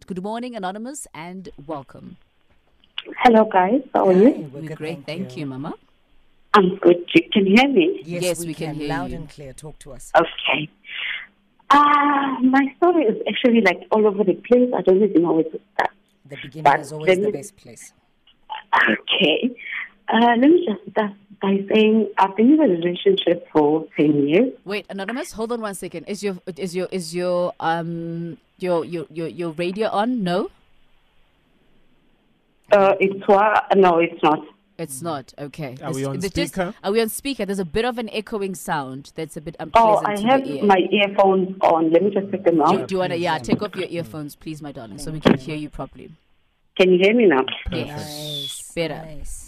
Good morning, Anonymous, and welcome. Hello, guys. How are Hi, you? we're We're great. Thank you, Mama. I'm good. Can you can hear me? Yes, Yes, we, we can can. hear Loud you. and clear. Talk to us. Okay. Uh, my story is actually like all over the place. I don't even know where to start. The beginning But is always let the best place. Okay. Uh, let me just start by saying I've been in a relationship for 10 years. Wait, Anonymous, hold on one second. Is your is your is your um your your your, your radio on? No, Uh, it's why, no, it's not. it's not. Okay. Are we on there's just- speaker? are we on speaker? There's a bit of an echoing sound. That's a bit Oh, unpleasant I to have the ear. my earphones on. Let me just take them do, out. do you want to? Yeah, take off your earphones, please, my darling, so we can hear you properly. Can you hear me now? Yes. Nice. Better. Nice.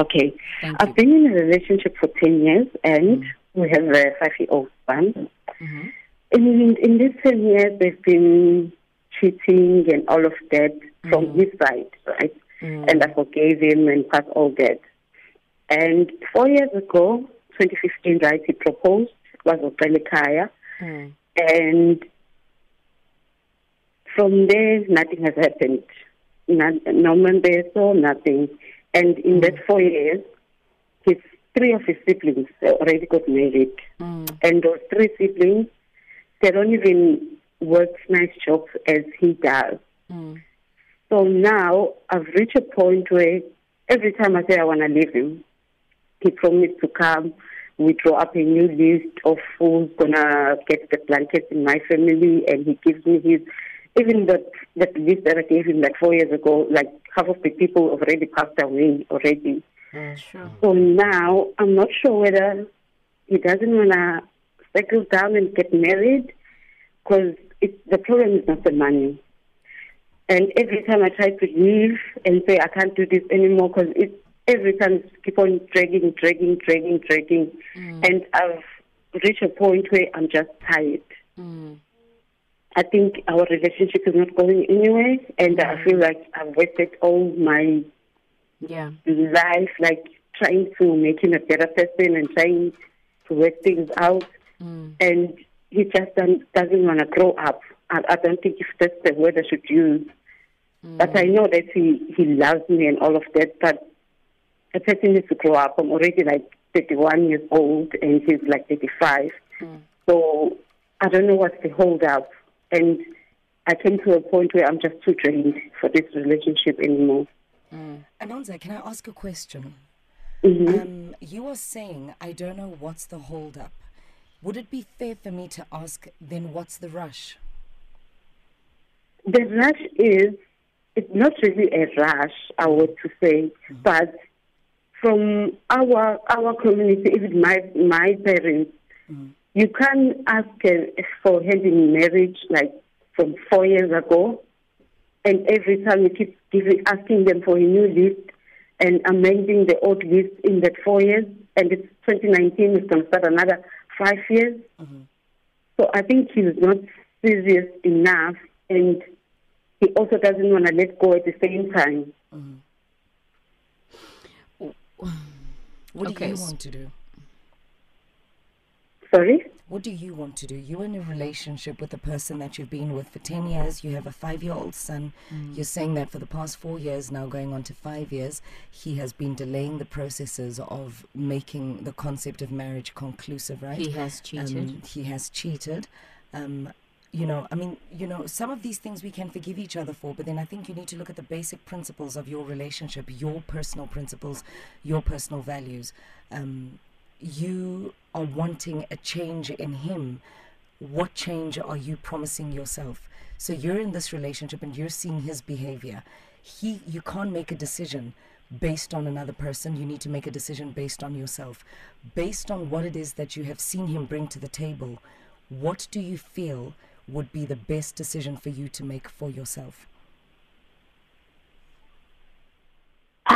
Okay. Thank I've you. been in a relationship for 10 years and we have a five year old son. Mhm. In, in these 10 years, they've been cheating and all of that from his side, right? And I forgave him and passed all that. And four years ago, 2015, right, he proposed, was Opelikaya. Mm. And from there, nothing has happened. Not, no membeso, nothing. And in that four years, his three of his siblings already got married. Mm. And those three siblings, they don't even work nice jobs as he does. Mm. So now I've reached a point where every time I say I want to leave him, he promised to come. We draw up a new list of who's gonna get the blankets in my family, and he gives me his. Even that that list that I gave him like four years ago, like half of the people already passed away already. Sure. So now I'm not sure whether he doesn't wanna settle down and get married, because the problem is not the money. And every time I try to leave and say I can't do this anymore, because it every time it's keep on dragging, dragging, dragging, dragging, and I've reached a point where I'm just tired. Mm. I think our relationship is not going anywhere, and I feel like I've wasted all my Yeah. life, like trying to make him a better person and trying to work things out. Mm. And he just doesn't, doesn't want to grow up. I, I don't think if that's the word I should use. But I know that he, he loves me and all of that. But a person needs to grow up. I'm already like 31 years old and he's like 35. So I don't know what's the hold up. And I came to a point where I'm just too drained for this relationship anymore. Anonza, can I ask a question? hmm Um, you are saying, I don't know what's the hold up. Would it be fair for me to ask, then what's the rush? The rush is it's not really a rush, I would to say, but from our our community, even my my parents, you can't ask uh, for hand in marriage like from four years ago, and every time you keep giving asking them for a new list and amending the old list in that four years, and it's 2019, it's going to start another five years. So I think he's not serious enough, and he also doesn't want to let go at the same time. What do Okay, you want to do? Sorry? What do you want to do? You're in a relationship with a person that you've been with for 10 years. You have a five year old son. You're saying that for the past four years, now going on to five years, he has been delaying the processes of making the concept of marriage conclusive, right? He has cheated. Um, he has cheated. Um, you know, I mean, you know, some of these things we can forgive each other for, but then I think you need to look at the basic principles of your relationship, your personal principles, your personal values. Um, you are wanting a change in him. What change are you promising yourself? So you're in this relationship and you're seeing his behavior. He, you can't make a decision based on another person. You need to make a decision based on yourself, based on what it is that you have seen him bring to the table. What do you feel would be the best decision for you to make for yourself?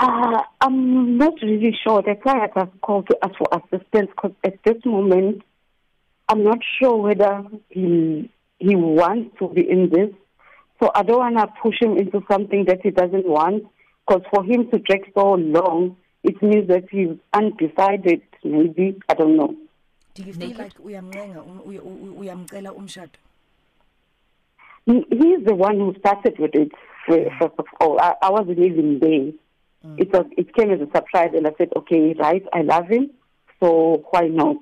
Uh, I'm not really sure. That's why I just called to ask for assistance because at this moment, I'm not sure whether he he wants to be in this. So I don't want to push him into something that he doesn't want because for him to drag so long, it means that he's undecided. Maybe I don't know. Do you feel like um- uy- uy- uyamcela umshado? he, he's the one who started with it. First of all, I, I wasn't even there. Mm. It was it came as a surprise, and I said, "Okay, right, I love him, so why not?"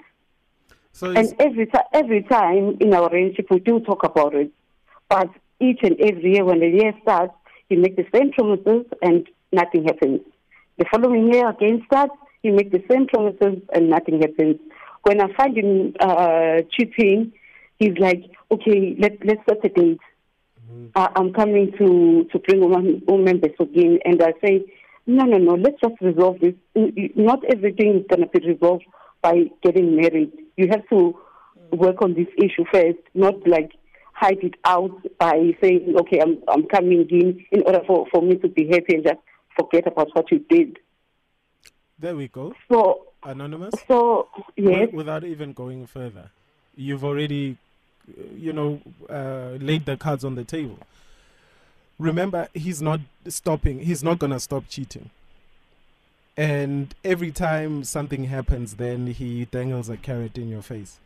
So And every time, every time in our relationship, we do talk about it. But each and every year, when the year starts, he makes the same promises and nothing happens. The following year again starts, he makes the same promises and nothing happens. When I find him uh, cheating, he's like, "Okay, let let's set a date. Uh, I'm coming to to bring women women again." And I say, "No, no, no. Let's just resolve this. Not everything is going to be resolved by getting married. You have to work on this issue first, not like hide it out by saying, "Okay, I'm I'm coming in in order for for me to be happy and just forget about what you did." there we go. So Anonymous. so yes. Without even going further, you've already, you know, uh, laid the cards on the table. Remember, he's not stopping. He's not gonna stop cheating. And every time something happens, then he dangles a carrot in your face.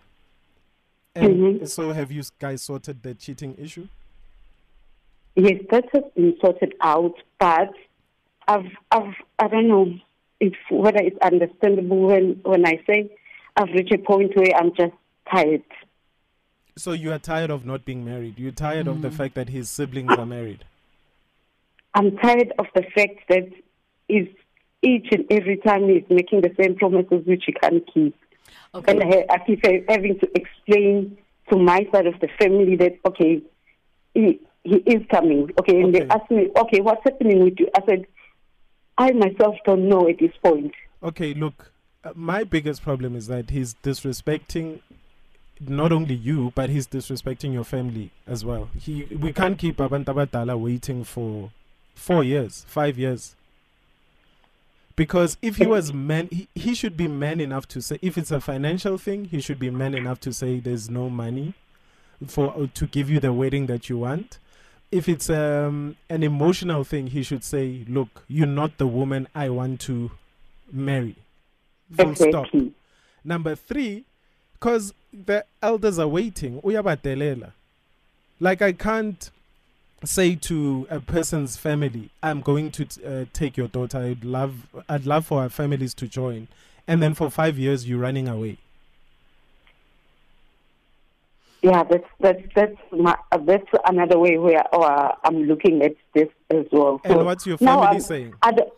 And Mhm. so, have you guys sorted the cheating issue? Yes, that has been sorted out, but I've, I've, I don't know if whether it's understandable when, when I say I've reached a point where I'm just tired. So you are tired of not being married. You're tired of the fact that his siblings are married. I'm tired of the fact that is each and every time he's making the same promises which he can't keep. Okay. And I, I keep having to explain to my side of the family that, okay, he, he is coming. Okay, and they ask me, okay, what's happening with you? I said, I myself don't know at this point. Okay, look, uh, my biggest problem is that he's disrespecting not only you, but he's disrespecting your family as well. He, we can't keep Abantu Abadala waiting for four years, five years. Because if he was man, he, he should be man enough to say, if it's a financial thing, he should be man enough to say there's no money for uh, to give you the wedding that you want. If it's um, an emotional thing, he should say, look, you're not the woman I want to marry. Full stop. Number three, because the elders are waiting. Like I can't say to a person's family, "I'm going to t- uh, take your daughter. I'd love, I'd love for our families to join," and then for five years you're running away. Yeah, that's that's that's my, uh, that's another way where uh, I'm looking at this as well. And what's your family I'm- saying? I don't,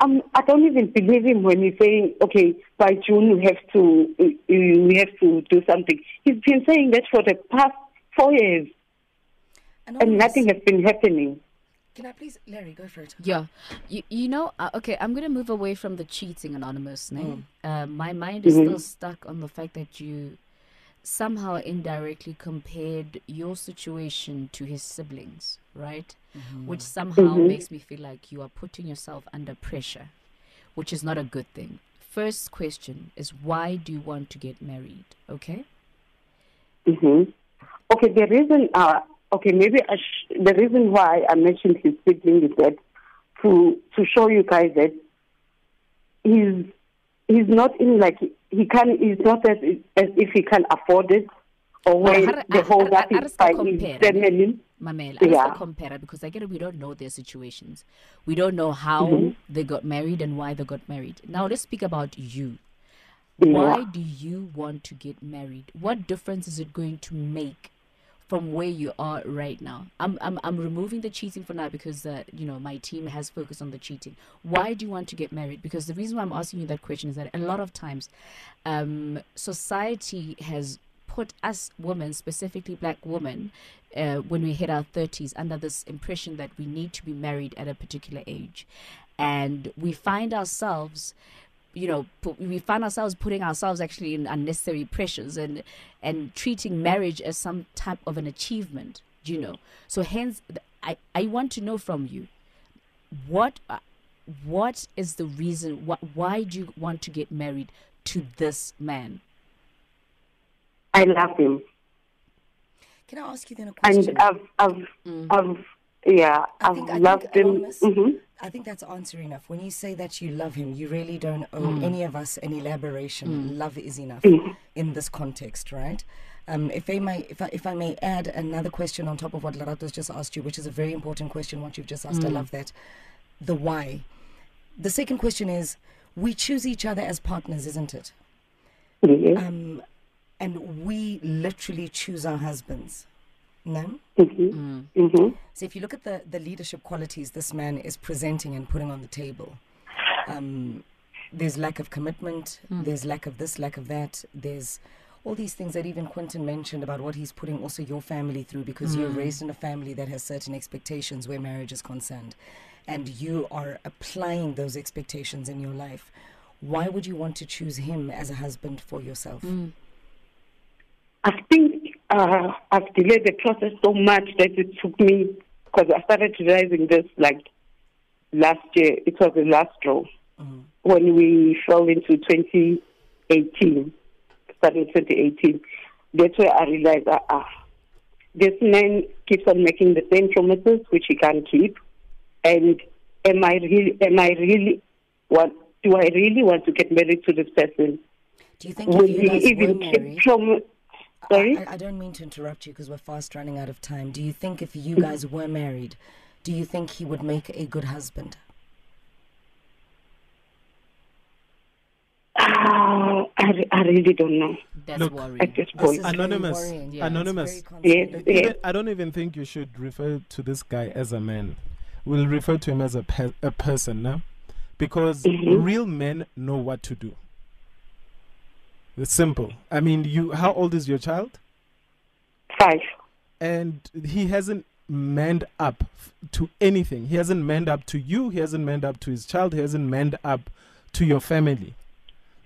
I'm, I don't even believe him when he's saying, "Okay, by June you have to you have to do something." He's been saying that for the past four years, and Anonymous, nothing has been happening. Can I please, Larry, go for it. Yeah, you you know, uh, okay, I'm gonna move away from the cheating anonymous name. Uh, my mind is Mhm. still stuck on the fact that you somehow indirectly compared your situation to his siblings, right? Which somehow Mhm. makes me feel like you are putting yourself under pressure, which is not a good thing. First question is why do you want to get married? Okay. hmm Okay, the reason, uh, okay, maybe I sh- the reason why I mentioned his sibling is that to to show you guys that he's he's not in like he can he's not as as if he can afford it or Well, where the whole har- is by his compare, family. Mamela, I Yeah. compare because I get it. We don't know their situations. We don't know how Mhm. they got married and why they got married. Now let's speak about you. Yeah. Why do you want to get married? What difference is it going to make from where you are right now? I'm I'm I'm removing the cheating for now because uh, you know my team has focused on the cheating. Why do you want to get married? Because the reason why I'm asking you that question is that a lot of times, um, society has put us women, specifically black women, uh, when we hit our 30s, under this impression that we need to be married at a particular age. And we find ourselves, you know, pu- we find ourselves putting ourselves actually in unnecessary pressures and, and treating marriage as some type of an achievement, you know. So, hence, I, I want to know from you what. Uh, what is the reason? Wh- why do you want to get married to this man? I love him, Can I ask you then a question? and I've I've Mm. I've yeah I I've think- I loved think him. Anonymous- hmm I think that's answer enough. When you say that you love him, you really don't owe any of us an elaboration. Love is enough in this context, right? Um, if I may, if I, if I may add another question on top of what Lerato's just asked you, which is a very important question, what you've just asked, I love that. The why. The second question is, we choose each other as partners, isn't it? Yes. Um, and we literally choose our husbands. No? Mm-hmm. Mm-hmm. So if you look at the, the leadership qualities this man is presenting and putting on the table, um, there's lack of commitment, there's lack of this, lack of that, there's all these things that even Quentin mentioned about what he's putting also your family through because you're raised in a family that has certain expectations where marriage is concerned and you are applying those expectations in your life. Why would you want to choose him as a husband for yourself? I think uh, I've delayed the process so much that it took me because I started realizing this like last year. It was the last draw when we fell into 2018, starting 2018. That's where I realized, ah, ah, this man keeps on making the same promises which he can't keep, and am I really, am I really, what do I really want to get married to this person? Do you think Will he even keep prom- Sorry. I, I don't mean to interrupt you because we're fast running out of time. Do you think if you guys were married, do you think he would make a good husband? Ah, I, I really don't know That's Look, worrying. at this This point. is very Anonymous. worrying. Yeah, Anonymous. Yes, yes. Even- I don't even think you should refer to this guy as a man. We'll refer to him as a pe- a person now, because Mhm. real men know what to do. It's simple. I mean, you. How old is your child? Five. And he hasn't manned up to anything. He hasn't manned up to you. He hasn't manned up to his child. He hasn't manned up to your family.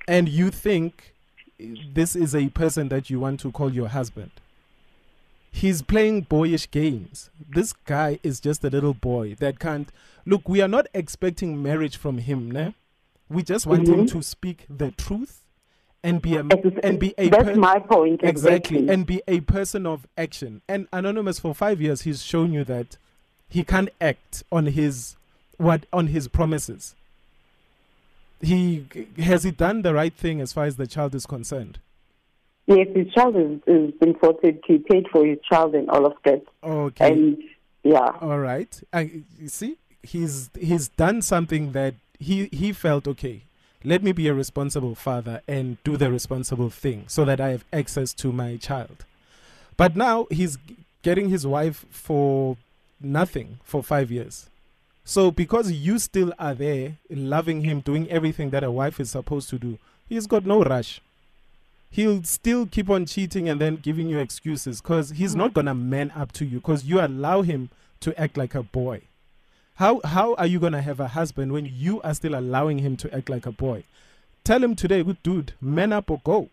And you think this is a person that you want to call your husband. He's playing boyish games. This guy is just a little boy that can't. Look, we are not expecting marriage from him, ne? We just want him Mhm. to speak the truth and be a and be a That's per- my point. exactly and be a person of action and anonymous for five years he's shown you that he can't act on his what on his promises he has he done the right thing as far as the child is concerned Yes, his child is, is important. He paid for his child and all of that. okay And yeah, all right I, you see he's he's done something that he he felt okay let me be a responsible father and do the responsible thing so that i have access to my child. But now he's getting his wife for nothing for 5 years. So because you still are there loving him doing everything that a wife is supposed to do he's got no rush. He'll still keep on cheating and then giving you excuses because he's not gonna man up to you because you allow him to act like a boy. How how are you gonna have a husband when you are still allowing him to act like a boy? Tell him today, good dude, man up or go.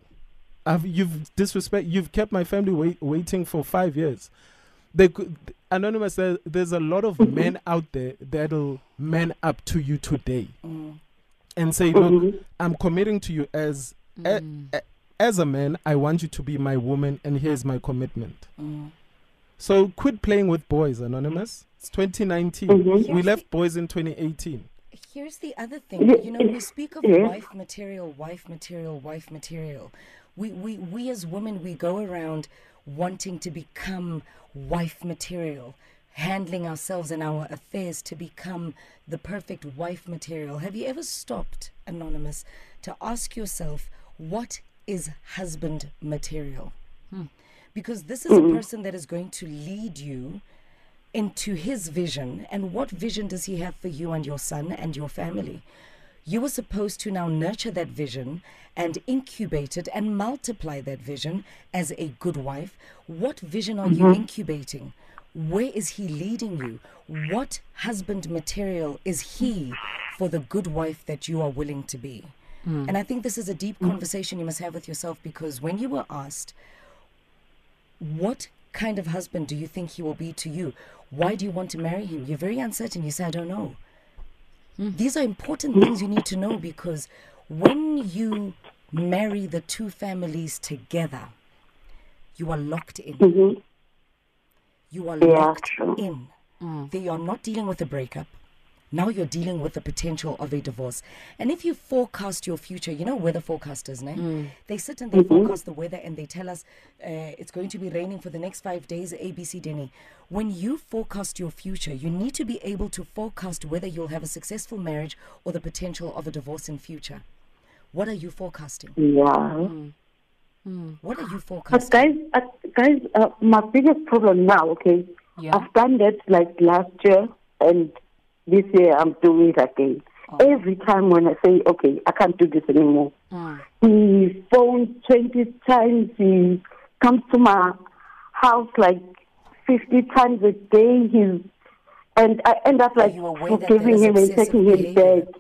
I've, you've disrespect. You've kept my family wait, waiting for five years. They could, anonymous. There, there's a lot of men out there that'll man up to you today Mm. and say, look, Mhm. I'm committing to you as a- Mm. a- as a man. I want you to be my woman, and here's my commitment. Mm. So quit playing with boys, Anonymous. It's 2019. Mhm. We left boys in 2018. Here's the other thing. Mm-hmm. You know, we speak of mm-hmm. wife material, wife material, wife material. We, we, we as women, we go around wanting to become wife material, handling ourselves and our affairs to become the perfect wife material. Have you ever stopped, Anonymous, to ask yourself, what is husband material? Hmm. Because this is a mm-hmm. person that is going to lead you into his vision. And what vision does he have for you and your son and your family? You are supposed to now nurture that vision and incubate it and multiply that vision as a good wife. What vision are you mm-hmm. incubating? Where is he leading you? What husband material is he for the good wife that you are willing to be? Mm. And I think this is a deep mm. conversation you must have with yourself because when you were asked, what kind of husband do you think he will be to you? Why do you want to marry him? You're very uncertain. You say, I don't know. These are important things you need to know because when you marry the two families together, you are locked in. Mhm. You are Yeah, locked true. in. They are not dealing with a breakup. Now you're dealing with the potential of a divorce. And if you forecast your future, you know weather forecasters, ne? They sit and they forecast the weather and they tell us uh, it's going to be raining for the next five days, ABC Denny. When you forecast your future, you need to be able to forecast whether you'll have a successful marriage or the potential of a divorce in future. What are you forecasting? Yeah. What are you But forecasting? guys, uh, guys, uh, my biggest problem now, okay, Yeah. I've done that like last year, and this year I'm doing it again. Every time when I say, okay, I can't do this anymore, Mm. he phones 20 times, he comes to my house like 50 times a day, he's, and I end up like you aware that that forgiving him and obsessive taking him behavior? back.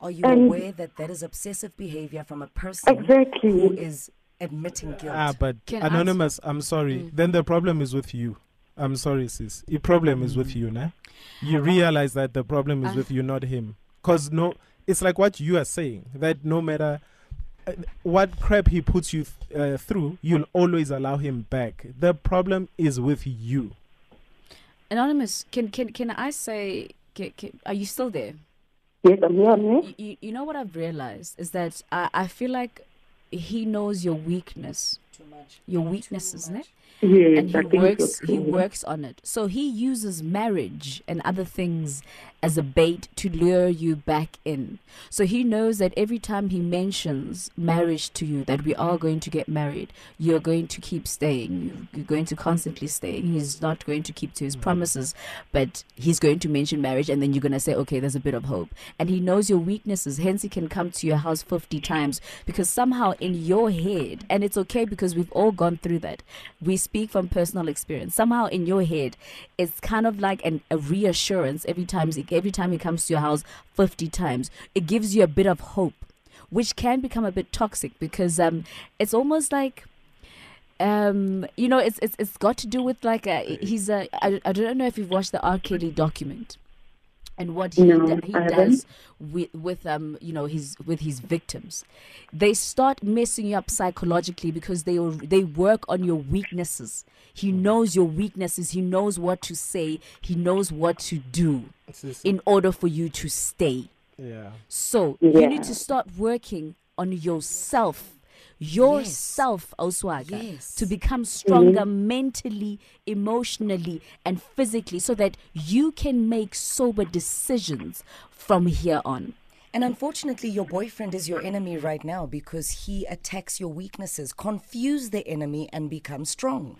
Are you and- aware that that is obsessive behavior from a person Exactly. who is admitting guilt? Ah, but Can anonymous, I'm sorry. Then the problem is with you. I'm sorry, sis. The problem is with you, nah? You realize that the problem is with you, not him. Cause no, it's like what you are saying that no matter uh, what crap he puts you th- uh, through, you'll always allow him back. The problem is with you. Anonymous, can can can I say? Can, can, are you still there? Yes, I'm here, I'm here. You, you, you know what I've realized is that I, I feel like he knows your weakness, Too much. Your weaknesses, isn't it? Yes, and he I think works so he works on it. So he uses marriage and other things as a bait to lure you back in. So he knows that every time he mentions marriage to you that we are going to get married. You're going to keep staying. You're going to constantly stay. He's not going to keep to his mm-hmm. promises but he's going to mention marriage and then you're going to say okay there's a bit of hope. And he knows your weaknesses. Hence he can come to your house 50 times because somehow in your head and it's okay because we've all gone through that. We speak from personal experience. Somehow in your head it's kind of like an, a reassurance every time every time he comes to your house 50 times it gives you a bit of hope which can become a bit toxic because um it's almost like um you know it's it's, it's got to do with like a, he's a I, I don't know if you've watched the R. Kelly document and what he, No, do- he does with with um you know his with his victims. They start messing you up psychologically because they they work on your weaknesses. He knows your weaknesses. He knows what to say. He knows what to do in order for you to stay. Yeah. so you need to start working on yourself yourself Oswaga, Yes. to become stronger mm-hmm. mentally emotionally and physically so that you can make sober decisions from here on And unfortunately, your boyfriend is your enemy right now because he attacks your weaknesses. Confuse the enemy and become strong.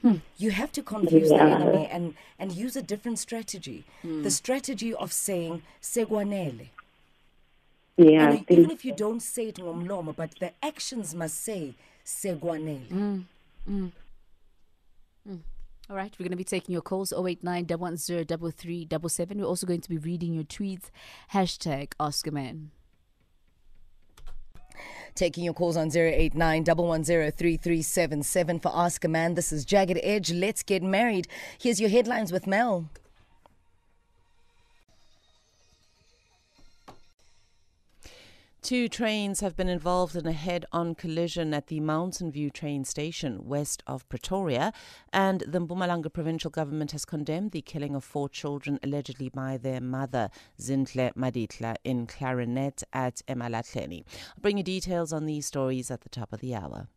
Hmm. You have to confuse the enemy and, and use a different strategy. The hmm. strategy of saying, Segwanele. Yeah, I And even think if you don't say it ngomlomo, but the actions must say, Segwanele. Mm, mm, mm. All right, we're going to be taking your calls 089 110 3377. We're also going to be reading your tweets. Hashtag Ask a Man. Taking your calls on 089 110 for Ask a Man. This is Jagged Edge. Let's get married. Here's your headlines with Mel. Two trains have been involved in a head on collision at the Mountain View train station west of Pretoria, and the Mpumalanga provincial government has condemned the killing of four children allegedly by their mother, Zintle Maditla, in Klarinet at Emalahleni. I'll bring you details on these stories at the top of the hour.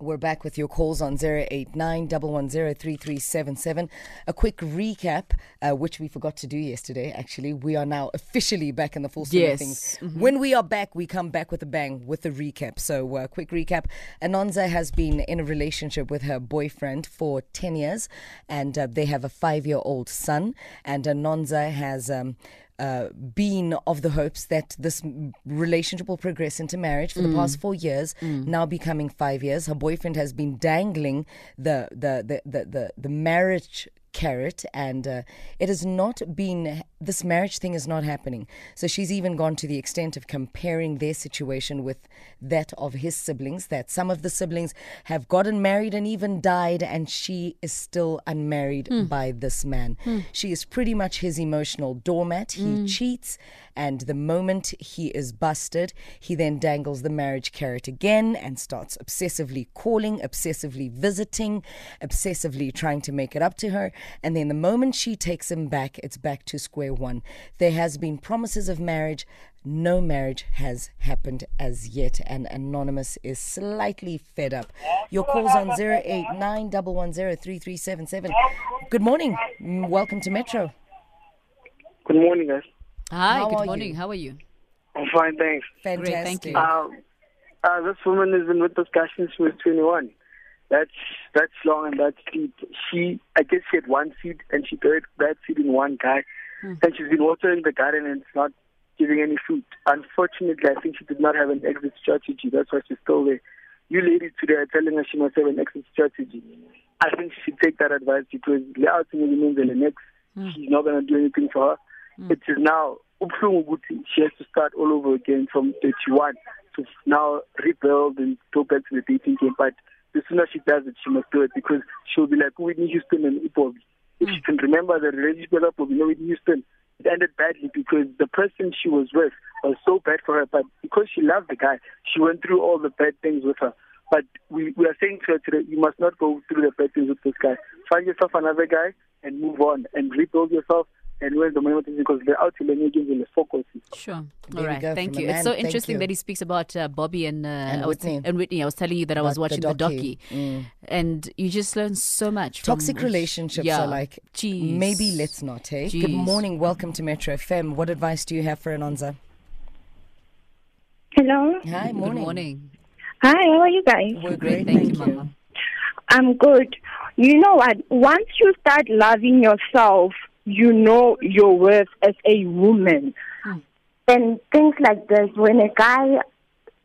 We're back with your calls on 089 110 A quick recap, uh, which we forgot to do yesterday, actually. We are now officially back in the full swing of Yes. things. When we are back, we come back with a bang with a recap. So, uh, quick recap Anonza has been in a relationship with her boyfriend for 10 years, and uh, they have a five year old son. And Anonza has. Um, uh, been of the hopes that this relationship will progress into marriage for the past four years, now becoming five years. Her boyfriend has been dangling the the the the, the, the marriage carrot and uh, it has not been this marriage thing is not happening. So she's even gone to the extent of comparing their situation with that of his siblings that some of the siblings have gotten married and even died and she is still unmarried hmm. by this man. Hmm. She is pretty much his emotional doormat. He hmm. cheats and the moment he is busted he then dangles the marriage carrot again and starts obsessively calling obsessively visiting obsessively trying to make it up to her and then the moment she takes him back it's back to square one. There has been promises of marriage. No marriage has happened as yet, and Anonymous is slightly fed up. Your calls on 089 Good morning. Mm, Welcome to Metro. Good morning, guys. Hi, How good morning. you? How are you? I'm fine, thanks. Fantastic. thank you. Um, uh, this woman has been with this guy since she was 21. That's that's long and that's deep. She, I guess, she had one seed and she buried that seed in one guy, Hmm. and she's been watering the garden and it's not giving any fruit. Unfortunately, I think she did not have an exit strategy. That's why she's still there. You ladies today are telling her she must have an exit strategy. I think she should take that advice because without means in the next, she's not going to do anything for her. Mm. It is now she has to start all over again from 31 to now rebuild and go back to the dating game. But the sooner she does it, she must do it because she'll be like Whitney Houston and Ipobi. If she mm. can remember the relationship with Ipobi and Whitney Houston, it ended badly because the person she was with was so bad for her. But because she loved the guy, she went through all the bad things with her. But we, we are saying to her today, you must not go through the bad things with this guy. Find yourself another guy and move on and rebuild yourself and win the moment because they're out in the games in the focus. Sure. There All we right. go Thank you. It's so Thank interesting you. that he speaks about uh, Bobby and, uh, And I was- Whitney. and Whitney. I was telling you that I was About the watching the docu. docu, Mm. and you just learn so much. from- Toxic relationships yeah. are like, Jeez. maybe let's not, hey? Good morning. Welcome to Metro FM. What advice do you have for Anonza? Hello. Hi, Good morning. morning. Hi, how are you guys? We're Great. great. Thank, you, Mama. I'm good. You know what? Once you start loving yourself, you know your worth as a woman. Hmm. And things like this, when a guy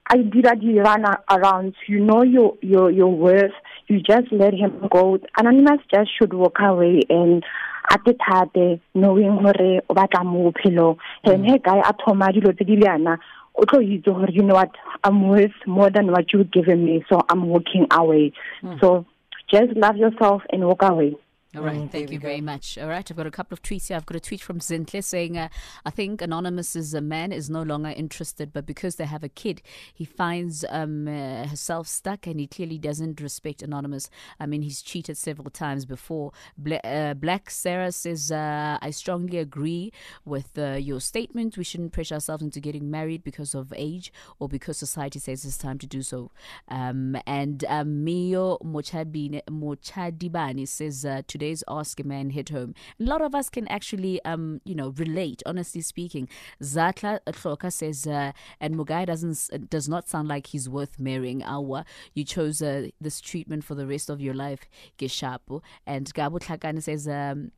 I did a run around, you know your your your worth, you just let him go. Anonymous just should walk away and at the tate knowing o batla mo bophelo hmm. and he guy a thoma dilo tse di bjana o tlo itse gore you know what i'm worth more than what you've given me so i'm walking away. Hmm. So just love yourself and walk away All right, Mm, thank you go. very much. All right, I've got a couple of tweets here. I've got a tweet from Zintle saying, uh, I think Anonymous Anonymous's uh, man is no longer interested, but because they have a kid, he finds um, uh, herself stuck and he clearly doesn't respect Anonymous. I mean, he's cheated several times before. Bla- uh, Black Sarah says, uh, I strongly agree with uh, your statement. We shouldn't pressure ourselves into getting married because of age or because society says it's time to do so. Um, and um, Mio Mochadibane says uh, today's Ask a Man hit home. A lot of us can actually, um, you know, relate. Honestly speaking, Zatla Tloka says, uh, and Mugai doesn't s- does not sound like he's worth marrying. Awa, you chose uh, this treatment for the rest of your life, Geshapo. And Gabu Tlakane says. Um,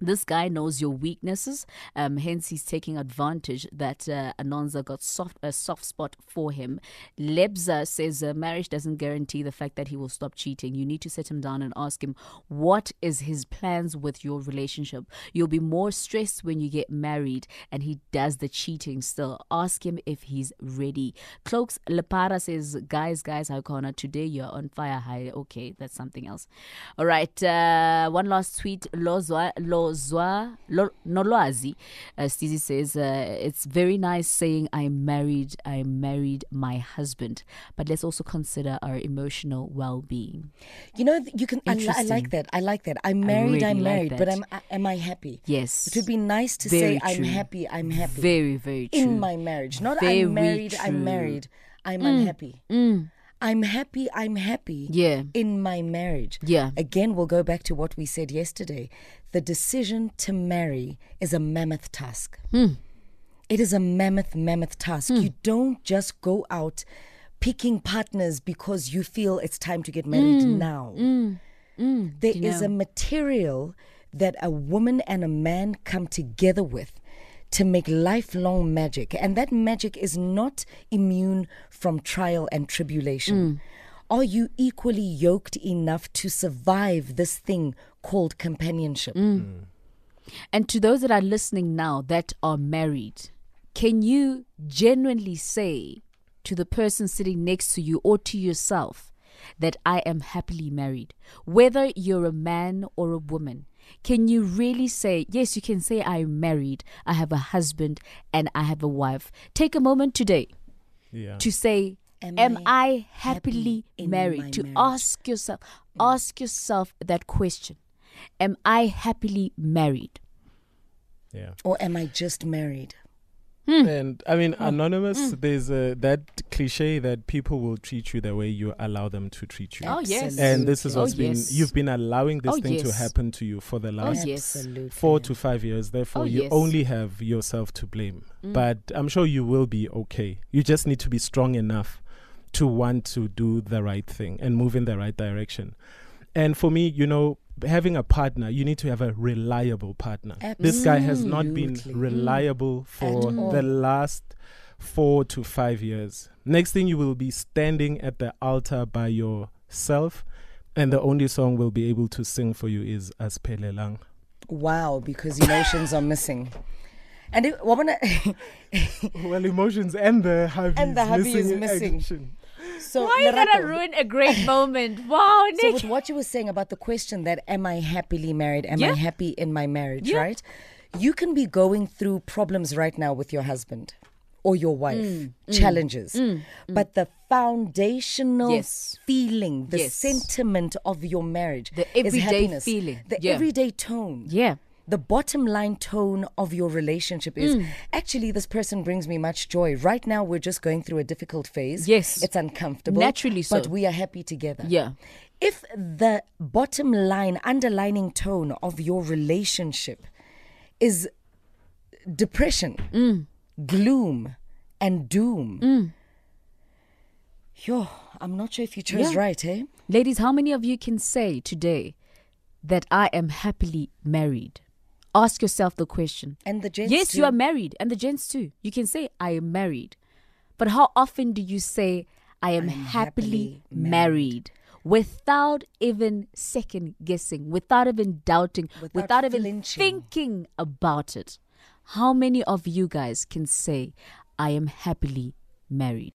this guy knows your weaknesses, um, hence he's taking advantage that uh, Anonza got soft a soft spot for him. Lebza says uh, marriage doesn't guarantee the fact that he will stop cheating. You need to sit him down and ask him what is his plans with your relationship. You'll be more stressed when you get married and he does the cheating still. Ask him if he's ready. Cloaks Lepara says, guys, guys, Hakona, today you're on fire high. Okay, that's something else. All right, uh, one last tweet. Lozwa, Lozwa, Lo- Nolwazi. Uh, Steezy says, uh, it's very nice saying I'm married, I married my husband. But let's also consider our emotional well being. You know, you can. I, li- I like that. I like that. I'm married. really I'm like married. But that. am I- am I happy? Yes. It would be nice to Very say I'm happy. I'm happy Very, very true. in my marriage. Not Very I'm married. true. I'm married. I'm unhappy. Mm, I'm happy. I'm happy. yeah. In my marriage. Yeah. Again, we'll go back to what we said yesterday. The decision to marry is a mammoth task. Hmm. It is a mammoth, mammoth task. You don't just go out picking partners because you feel it's time to get married Hmm. now. There is a material that a woman and a man come together with to make lifelong magic. And that magic is not immune from trial and tribulation. Mm. Are you equally yoked enough to survive this thing called companionship? Mm. Mm. And to those that are listening now that are married, can you genuinely say to the person sitting next to you or to yourself that I am happily married? Whether you're a man or a woman, can you really say, yes, you can say I'm married, I have a husband, and I have a wife? Take a moment today Yeah. to say, Am Am, I I happily happy married? To marriage? ask yourself, ask yourself that question. Am I happily married? Yeah. Or am I just married? And I mean, Oh. anonymous. Mm. There's a, that cliche that people will treat you the way you allow them to treat you. Oh, yes. and this is Oh, what's been yes. you've been allowing this Oh, thing to happen to you for the last yes. Four to five years. Therefore, Oh, you yes. only have yourself to blame. Mm. But I'm sure you will be okay. You just need to be strong enough to want to do the right thing and move in the right direction. And for me, you know, having a partner, you need to have a reliable partner. Absolutely. This guy has not been mm. reliable for the last four to five years. Next thing, you will be standing at the altar by yourself, and the only song we'll be able to sing for you is Aspelelang. Wow, because emotions are missing. And it, what wanna- well, emotions and the hubby And the is hubby missing is missing. action. So Why you Lerato, gotta ruin a great moment? Wow, So with what you were saying about the question that am I happily married? Am Yeah. I happy in my marriage? Yeah. Right? You can be going through problems right now with your husband or your wife, Mm, mm challenges. Mm, mm. But the foundational Yes. feeling, the Yes. sentiment of your marriage, The everyday feeling. the Yeah. everyday tone. yeah. The bottom line tone of your relationship is Mm. actually this person brings me much joy. Right now we're just going through a difficult phase. Yes. It's uncomfortable. Naturally so. But we are happy together. Yeah. If the bottom line, underlining tone of your relationship is depression, Mm. gloom, and doom, yo, I'm not sure if you chose Yeah. right, eh? Ladies, how many of you can say today that I am happily married? Ask yourself the question. And the gents yes, too. you are married, and the gents too. You can say, I am married. But how often do you say, I am, happily, happily married. married. Without even second guessing, without even doubting, Without without, even flinching. thinking about it. How many of you guys can say, I am happily married?